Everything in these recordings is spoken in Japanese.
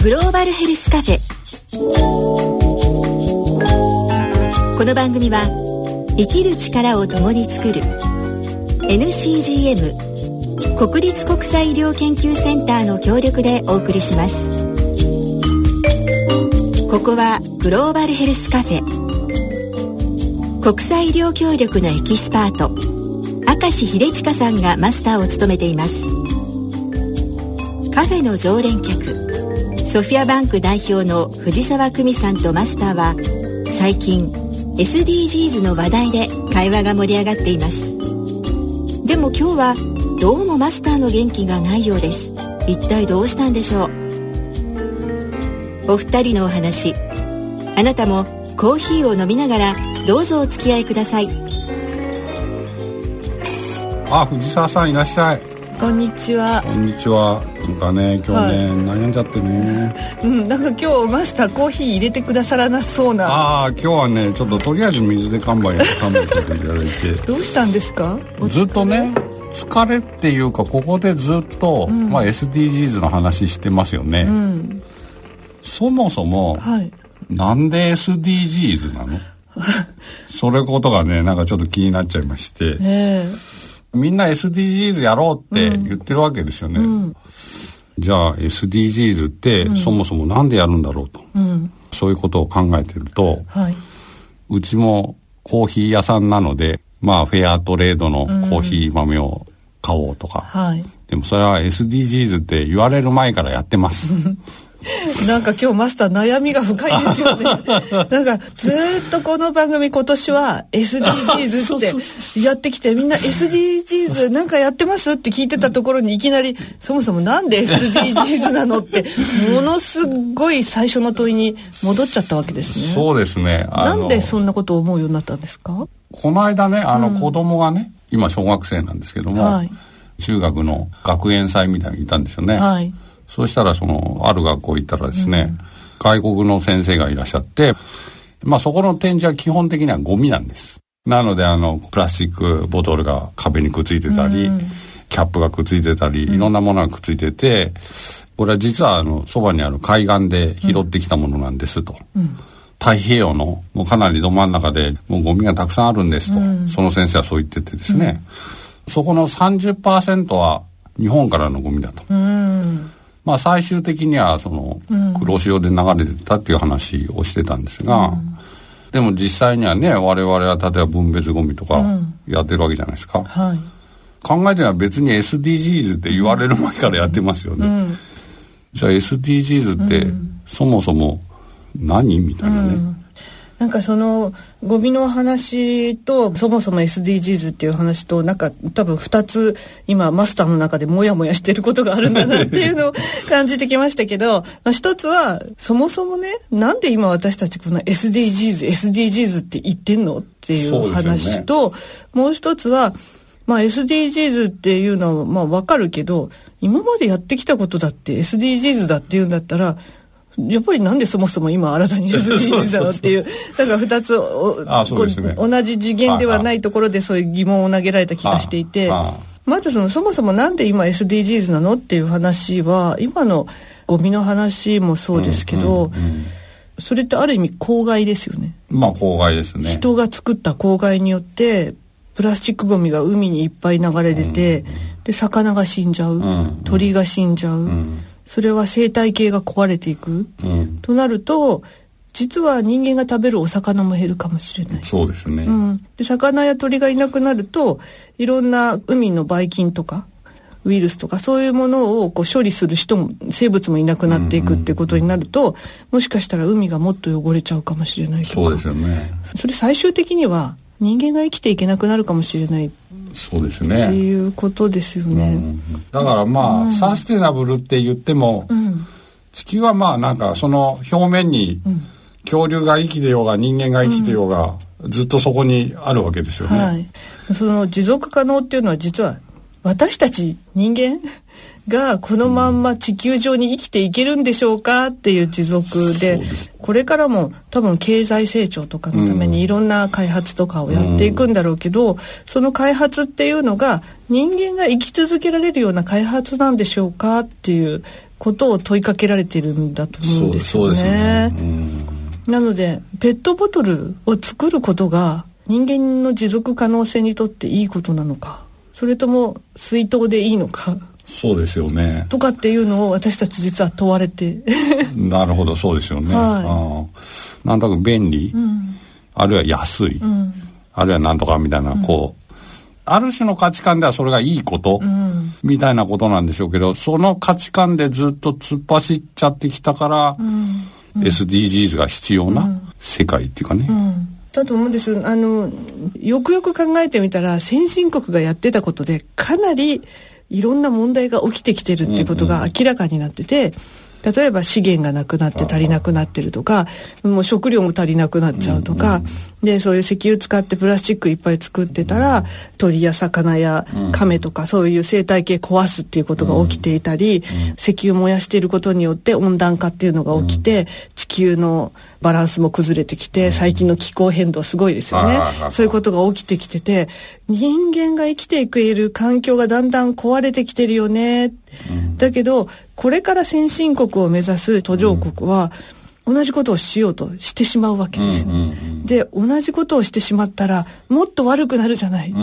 グローバルヘルスカフェ。この番組は生きる力を共に作る NCGM 国立国際医療研究センターの協力でお送りします。ここはグローバルヘルスカフェ。国際医療協力のエキスパート明石秀親さんがマスターを務めています。カフェの常連客ソフィアバンク代表の藤沢久美さんとマスターは最近 SDGs の話題で会話が盛り上がっています。でも今日はどうもマスターの元気がないようです。一体どうしたんでしょう？お二人のお話。あなたもコーヒーを飲みながらどうぞお付き合いください。あ藤沢さんいらっしゃい。こんにちは。こんにちはなんかね今日ね、はい、悩んじゃってね。うんなんか今日マスターコーヒー入れてくださらなそうな。ああ今日はねちょっととりあえず水で看板やって勘弁していただいて。どうしたんですか？ずっとね疲れっていうかここでずっと、うん、まあ、SDGs の話してますよね、うん、そもそも、はい、なんで SDGs なの？それことがねなんかちょっと気になっちゃいまして、え。ーみんな SDGs やろうって言ってるわけですよね。うん、じゃあ SDGs ってそもそもなんでやるんだろうと、うん、そういうことを考えてると、はい、うちもコーヒー屋さんなので、まあフェアトレードのコーヒー豆を買おうとか、はい、でもそれは SDGs って言われる前からやってます。なんか今日マスター悩みが深いですよね。なんかずっとこの番組今年は SDGs ってやってきてみんな SDGs なんかやってますって聞いてたところにいきなりそもそもなんで SDGs なのってものすごい最初の問いに戻っちゃったわけですね。そうですね。なんでそんなことを思うようになったんですか？この間ね、あの子供がね、うん、今小学生なんですけども、はい、中学の学園祭みたいにいたんですよね。はいそうしたらそのある学校行ったらですね、うん、外国の先生がいらっしゃってまあそこの展示は基本的にはゴミなんです。なのであのプラスチックボトルが壁にくっついてたり、うん、キャップがくっついてたり、いろんなものがくっついててこれは実はあのそばにある海岸で拾ってきたものなんですと。太平洋のもうかなりど真ん中でもうゴミがたくさんあるんですと、うん、その先生はそう言っててですね、うん、そこの30%は日本からのゴミだと、うん、まあ、最終的にはその黒潮で流れてたっていう話をしてたんですが、うん、でも実際にはね我々は例えば分別ゴミとかやってるわけじゃないですか、うんはい、考えては別に SDGs って言われる前からやってますよね、うん、じゃあ SDGs ってそもそも何みたいなね、なんかそのゴミの話とそもそも SDGs っていう話となんか多分2つ今マスターの中でモヤモヤしてることがあるんだなっていうのを感じてきましたけど、まあ、一つはそもそもねなんで今私たちこの SDGs SDGs って言ってんのっていう話と、ね、もう一つはまあ SDGs っていうのはまあわかるけど今までやってきたことだって SDGs だっていうんだったらやっぱりなんでそもそも今新たに SDGs だろうっていう だから2つね、同じ次元ではないところでそういう疑問を投げられた気がしていてまずそのそもそもなんで今 SDGs なのっていう話は今のゴミの話もそうですけど、うんうんうん、それってある意味公害ですよね。まあ公害ですね。人が作った公害によってプラスチックゴミが海にいっぱい流れ出て、うんうん、で魚が死んじゃう、うんうん、鳥が死んじゃう。うんそれは生態系が壊れていく、うん、となると実は人間が食べるお魚も減るかもしれない。そうですね。うん、で魚や鳥がいなくなるといろんな海のばい菌とかウイルスとかそういうものをこう処理する人も生物もいなくなっていくっていうことになると、もしかしたら海がもっと汚れちゃうかもしれないとか。そうですよね。それ最終的には人間が生きていけなくなるかもしれないそうですね。っていうことですよね、うん、だからまあ、うん、サステナブルって言っても、うん、地球はまあなんかその表面に恐竜が生きてようが人間が生きてようが、ずっとそこにあるわけですよね、はい、その持続可能っていうのは実は私たち人間？がこのまんま地球上に生きていけるんでしょうかっていう持続でこれからも多分経済成長とかのためにいろんな開発とかをやっていくんだろうけど、その開発っていうのが人間が生き続けられるような開発なんでしょうかっていうことを問いかけられているんだと思うんですよね。なのでペットボトルを作ることが人間の持続可能性にとっていいことなのかそれとも水筒でいいのかそうですよね。とかっていうのを私たち実は問われて。なるほどそうですよね、はい、なんとなく便利、うん、あるいは安い、うん、あるいはなんとかみたいな、こうある種の価値観ではそれがいいこと、うん、みたいなことなんでしょうけどその価値観でずっと突っ走っちゃってきたから、うん。SDGs が必要な世界っていうかね。うん。だと思うんです。あのよくよく考えてみたら先進国がやってたことでかなりいろんな問題が起きてきてるっていうことが明らかになってて、うんうん例えば資源がなくなって足りなくなってるとかもう食料も足りなくなっちゃうとか、でそういう石油使ってプラスチックいっぱい作ってたら、うん、鳥や魚や亀とか、そういう生態系壊すっていうことが起きていたり、うん、石油燃やしていることによって温暖化っていうのが起きて、地球のバランスも崩れてきて最近の気候変動すごいですよね、そういうことが起きてきてて人間が生きていける環境がだんだん壊れてきてるよね、だけどこれから先進国を目指す途上国は、同じことをしようとしてしまうわけですよ。で同じことをしてしまったらもっと悪くなるじゃない。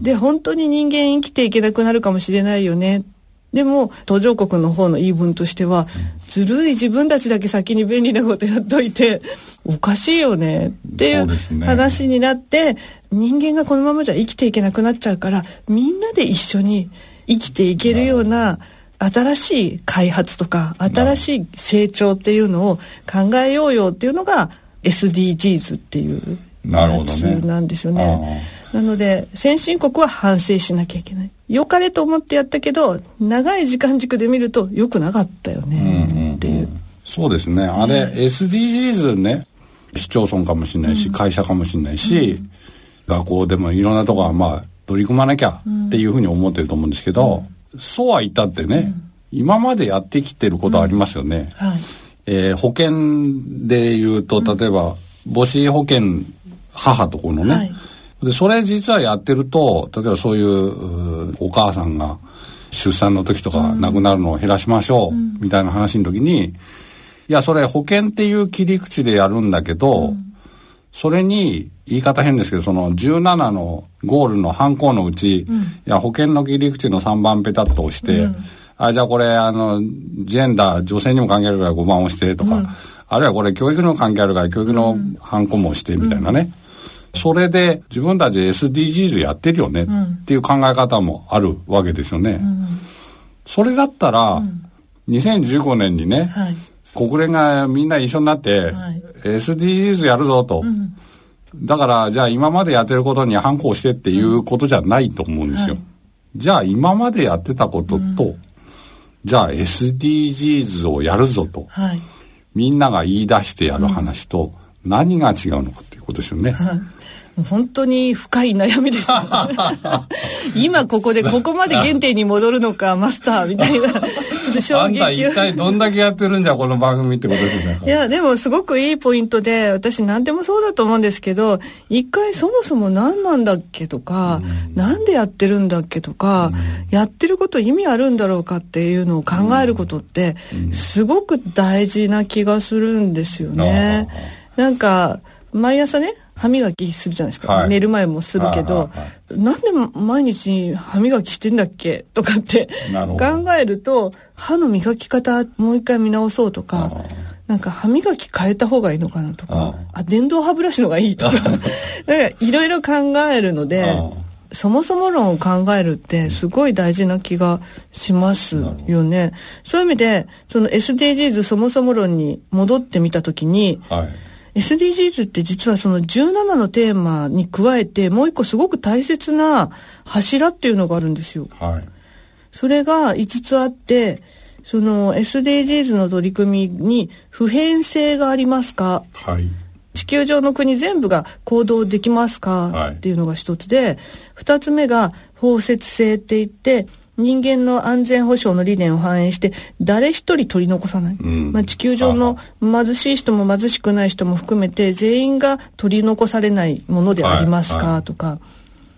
で本当に人間生きていけなくなるかもしれないよね。でも途上国の方の言い分としては、ずるい自分たちだけ先に便利なことやっといておかしいよねっていう話になって、人間がこのままじゃ生きていけなくなっちゃうからみんなで一緒に生きていけるような新しい開発とか新しい成長っていうのを考えようよっていうのが SDGs っていうやつなんですよね。なので先進国は反省しなきゃいけない。良かれと思ってやったけど長い時間軸で見ると良くなかったよねっていう。うんうんうん、そうですね。あれ、SDGs ね市町村かもしれないし、うん、会社かもしれないし、うん、学校でもいろんなとこはまあ取り組まなきゃっていうふうに思ってると思うんですけど、そうは言ったってね、うん、今までやってきてることありますよね。うん。はい、えー、保険で言うと、例えば、母子保険、母とこのね、はい、で、それ実はやってると、例えばそういうお母さんが出産の時とか亡くなるのを減らしましょう、みたいな話の時に、いや、それ保険っていう切り口でやるんだけど、それに言い方変ですけど、その17のゴールの犯行のうち、うん、いや、保険の切り口の3番ペタッと押して、うん、あ、じゃあこれ、あの、ジェンダー、女性にも関係あるから5番押してとか、うん、あるいはこれ教育の関係あるから教育の犯行も押してみたいなね。それで自分たち SDGs やってるよねっていう考え方もあるわけですよね。それだったら、2015年にね、はい、国連がみんな一緒になって、はい、SDGs やるぞと。うん。だから、じゃあ今までやってることに反抗してっていうことじゃないと思うんですよ。はい、じゃあ今までやってたことと、うん、じゃあ SDGs をやるぞと、はい、みんなが言い出してやる話と何が違うのかっていうことですよね。はい。本当に深い悩みです。今ここでここまで原点に戻るのか、マスターみたいな、ちょっと衝撃あんた一体どんだけやってるんじゃ、この番組ってことですね。いや、でもすごくいいポイントで、私何でもそうだと思うんですけど、一回そもそも何なんだっけとか、うん、なんでやってるんだっけとか、うん、やってること意味あるんだろうかっていうのを考えることって、すごく大事な気がするんですよね。なんか、毎朝ね、歯磨きするじゃないですか、はい、寝る前もするけど、なんで毎日歯磨きしてんだっけ？とかって考えると歯の磨き方もう一回見直そうとかなんか歯磨き変えた方がいいのかなとかあ電動歯ブラシのがいいとか なんかいろいろ考えるので。そもそも論を考えるってすごい大事な気がしますよね。そういう意味で、その SDGs そもそも論に戻ってみたときに、はい SDGs って実はその17のテーマに加えてもう一個すごく大切な柱っていうのがあるんですよ。はい、それが5つあってその SDGs の取り組みに普遍性がありますか、はい、地球上の国全部が行動できますか、はい、っていうのが一つで2つ目が包摂性って言って人間の安全保障の理念を反映して誰一人取り残さない、うん、まあ、地球上の貧しい人も貧しくない人も含めて全員が取り残されないものでありますか、はいはい、とか。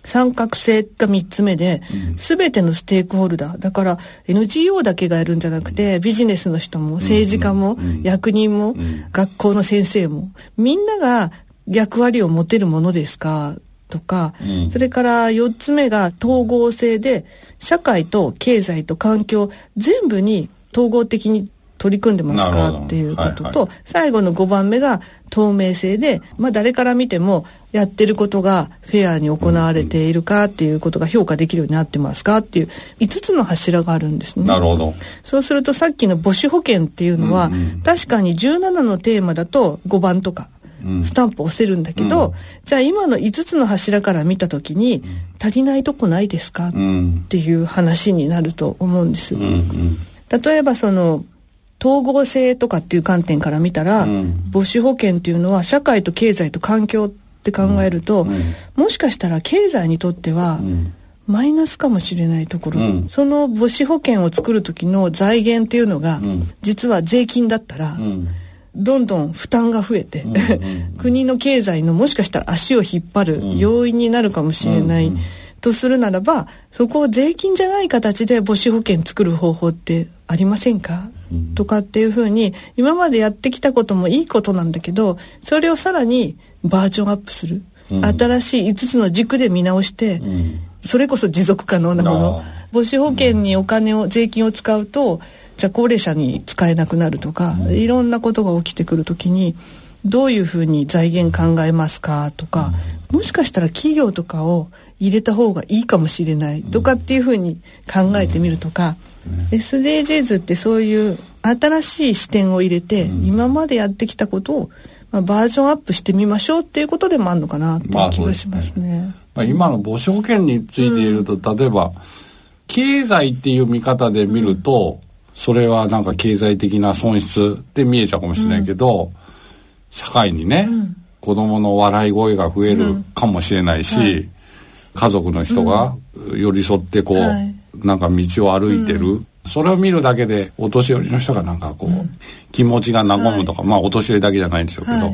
三角性が3つ目で、す、べ、てのステークホルダー。だから NGO だけがやるんじゃなくて、ビジネスの人も政治家も、役人も、学校の先生も、みんなが役割を持てるものですかとか、うん、それから4つ目が統合性で社会と経済と環境全部に統合的に取り組んでますかっていうことと、はいはい、最後の5番目が透明性で、まあ、誰から見てもやってることがフェアに行われているかっていうことが評価できるようになってますかっていう5つの柱があるんですね。なるほど。そうするとさっきの母子保険っていうのは、うんうん、確かに17のテーマだと5番とかスタンプ押せるんだけど、うん、じゃあ今の5つの柱から見た時に、足りないとこないですか、っていう話になると思うんです。うんうん、例えばその統合性とかっていう観点から見たら、母子保険っていうのは社会と経済と環境って考えると、もしかしたら経済にとっては、マイナスかもしれないところ、うん、その母子保険を作る時の財源っていうのが、うん、実は税金だったら、うん、どんどん負担が増えて、うんうん、国の経済のもしかしたら足を引っ張る要因になるかもしれない、うんうん、とするならばそこを税金じゃない形で母子保険作る方法ってありませんか、うん、とかっていうふうに今までやってきたこともいいことなんだけどそれをさらにバージョンアップする、うん、新しい5つの軸で見直して、それこそ持続可能なもの。母子保険にお金を税金を使うとじゃあ高齢者に使えなくなるとか、うん、いろんなことが起きてくるときにどういうふうに財源考えますかとか、うん、もしかしたら企業とかを入れた方がいいかもしれないとかっていうふうに考えてみるとか、うん、SDGs ってそういう新しい視点を入れて、今までやってきたことを、まあ、バージョンアップしてみましょうっていうことでもあるのかなっていう気がしますね。まあ、ね。まあ、今の母子保険についていると、例えば経済っていう見方で見ると、それはなんか経済的な損失で見えちゃうかもしれないけど、うん、社会にね、うん、子供の笑い声が増えるかもしれないし、うん。はい、家族の人が寄り添ってこう、はい、なんか道を歩いてる、それを見るだけでお年寄りの人がなんかこう、気持ちが和むとか、はい、まあお年寄りだけじゃないんでしょうけど、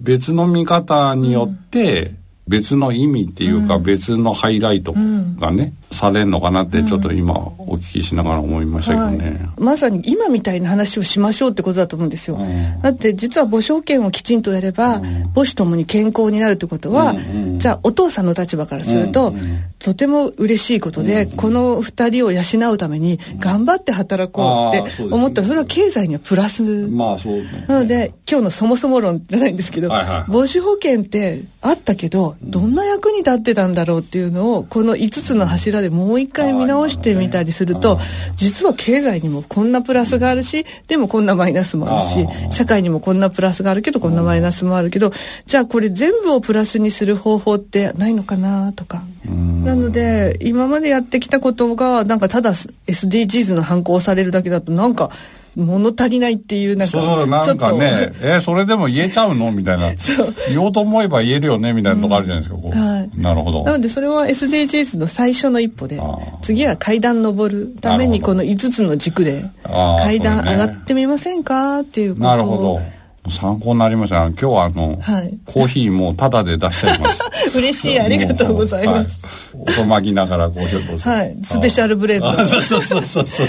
別の見方によって、別の意味っていうか、別のハイライトがね、されるのかなってちょっと今お聞きしながら思いましたけどね、はい、まさに今みたいな話をしましょうってことだと思うんですよ、うん、だって実は母子保険をきちんとやれば、うん、母子ともに健康になるってことは、うんうん、じゃあお父さんの立場からすると、うんうん、とても嬉しいことで、うん。うん、この2人を養うために頑張って働こうって思ったらそれは経済にはプラス、まあそうね、なので今日のそもそも論じゃないんですけど、はいはい、母子保険ってあったけどどんな役に立ってたんだろうっていうのをこの5つの柱でもう一回見直してみたりすると、実は経済にもこんなプラスがあるしでもこんなマイナスもあるし社会にもこんなプラスがあるけどこんなマイナスもあるけどじゃあこれ全部をプラスにする方法ってないのかなとか。なので今までやってきたことがなんかただ SDGs の反抗されるだけだとなんか物足りないっていうなんかそうなんかね。えそれでも言えちゃうの？みたいな。言おうと思えば言えるよね？みたいなのがあるじゃないですか、う。んはい、なるほど。なのでそれは SDGs の最初の一歩で次は階段登るためにこの5つの軸で階段上がってみませんか？っていうことをなるほど参考になりました。今日はあの、はい、コーヒーもタダで出しちゃいます。嬉しい。ありがとうございます、はい、おそまぎながらコーヒーをどうぞ。はい。スペシャルブレンドそうそうそうそうそう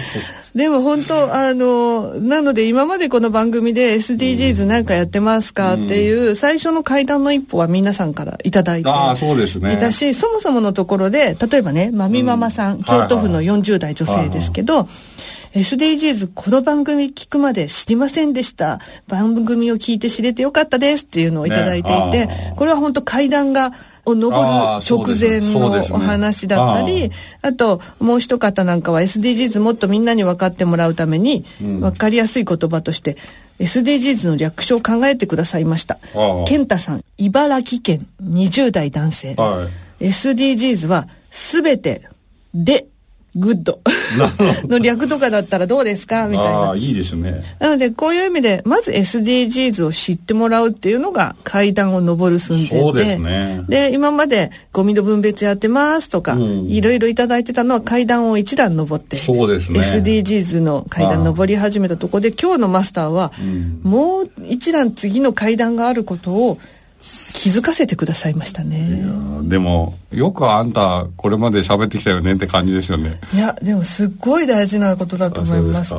でも本当あのなので今までこの番組で SDGs なんかやってますかっていう、最初の階段の一歩は皆さんからいただいてあそうですね。いたしそもそものところで例えばねまみママさん、京都府の40代女性ですけど、はいはい SDGs この番組聞くまで知りませんでした。番組を聞いて知れてよかったですっていうのをいただいていて、ね、これは本当階段がを登る直前のお話だったり、あね、あともう一方なんかは SDGs もっとみんなに分かってもらうために、分かりやすい言葉として SDGs の略称を考えてくださいました。健太さん、茨城県20代男性。はい、SDGs はすべてでグッドの略とかだったらどうですか？みたいな。あいいですね。なので、こういう意味で、まず SDGs を知ってもらうっていうのが階段を上る寸前で。そうですね。で、今までゴミの分別やってますとか、いろいろいただいてたのは階段を一段上って、そうですね。SDGs の階段上り始めたところで、今日のマスターは、もう一段次の階段があることを気づかせてくださいましたね。でもよくあんたこれまで喋ってきたよねって感じですよね。いやでもすっごい大事なことだと思います。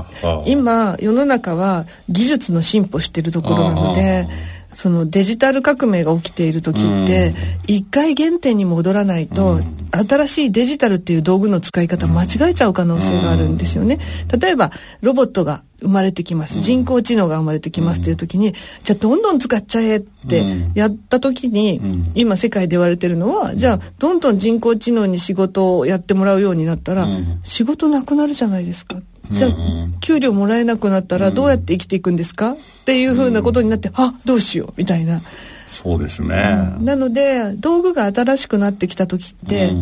今世の中は技術の進歩してるところなのでそのデジタル革命が起きている時って一回原点に戻らないと新しいデジタルっていう道具の使い方間違えちゃう可能性があるんですよね。例えばロボットが生まれてきます、人工知能が生まれてきますっていう時に、じゃあどんどん使っちゃえってやった時に、今世界で言われてるのは、じゃあどんどん人工知能に仕事をやってもらうようになったら、仕事なくなるじゃないですか。じゃあ給料もらえなくなったらどうやって生きていくんですか？っていうふうなことになって、あどうしようみたいな。そうですね、なので道具が新しくなってきた時って、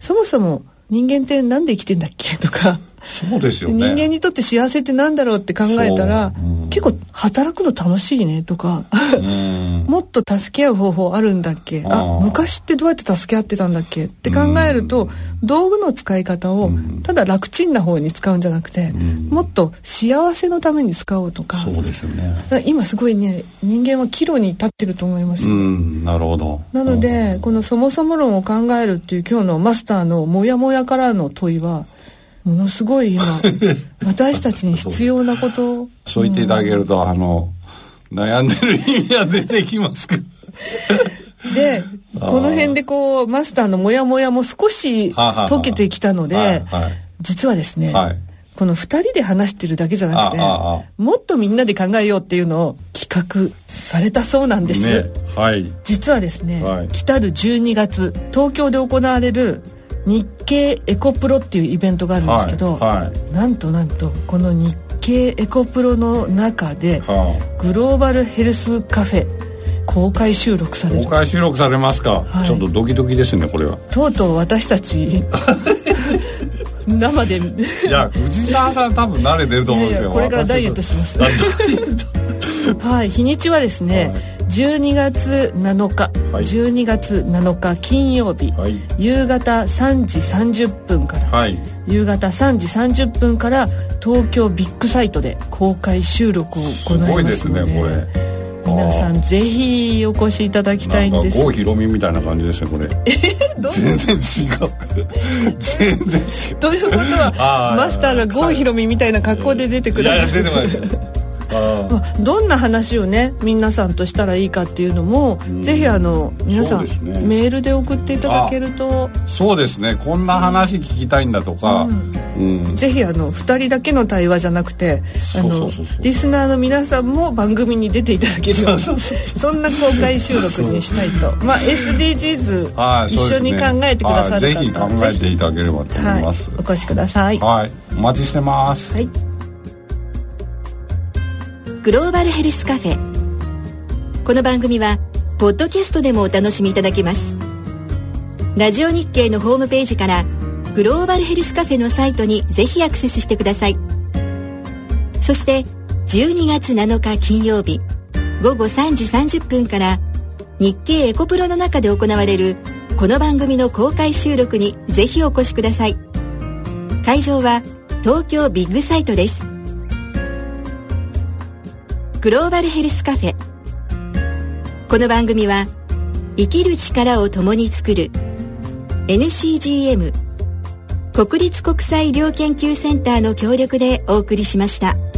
そもそも人間ってなんで生きてんだっけ？とかそうですよね。人間にとって幸せってなんだろうって考えたら、う。ん、結構働くの楽しいねとか もっと助け合う方法あるんだっけ？あ昔ってどうやって助け合ってたんだっけって考えると道具の使い方をただ楽ちんな方に使うんじゃなくてもっと幸せのために使おうとか。そうですよね。今すごいね人間は岐路に立ってると思いますなるほど。なのでこのそもそも論を考えるっていう今日のマスターのモヤモヤからの問いはものすごい今 私たちに必要なこと。そう。言っていただけると、うん、あの悩んでる意味が出てきますか でこの辺でこうマスターのモヤモヤも少し解けてきたので、実はですね、はい、この2人で話してるだけじゃなくてもっとみんなで考えようっていうのを企画されたそうなんです、ねはい、実はですね、はい、来たる12月東京で行われる日経エコプロっていうイベントがあるんですけど、はいはい、なんとなんとこの日経エコプロの中で、はあ、グローバルヘルスカフェ公開収録される。公開収録されますか、はい、ちょっとドキドキですねこれは。とうとう私たち生で。いや藤沢さん多分慣れてると思うんですよ。これからダイエットします。はい日にちはですね、はい12月7日、はい、12月7日金曜日、はい、夕方3時30分から、はい、夕方3時30分から東京ビッグサイトで公開収録を行いますので、すごいですねこれ。皆さんぜひお越しいただきたいんです。郷ひろみみたいな感じですねこれ。全然違う。全然違う。ということ？はマスターが郷ひろみみたいな格好で出てくるい。やいや出てこないまあ、どんな話をね皆さんとしたらいいかっていうのも、うん、ぜひあの皆さん、ね、メールで送っていただけると。そうですね。こんな話聞きたいんだとか、うん。うん、ぜひあの2人だけの対話じゃなくてあのリスナーの皆さんも番組に出ていただけるようそんな公開収録にしたいと。まあ SDGs 一緒に考えてくださる方ぜひ考えていただければと思います、はい、お越しください。はいお待ちしてます。はいグローバルヘルスカフェ。この番組はポッドキャストでもお楽しみいただけます。ラジオ日経のホームページからグローバルヘルスカフェのサイトにぜひアクセスしてください。そして12月7日金曜日午後3時30分から日経エコプロの中で行われるこの番組の公開収録にぜひお越しください。会場は東京ビッグサイトです。グローバルヘルスカフェこの番組は生きる力を共に作る NCGM 国立国際医療研究センターの協力でお送りしました。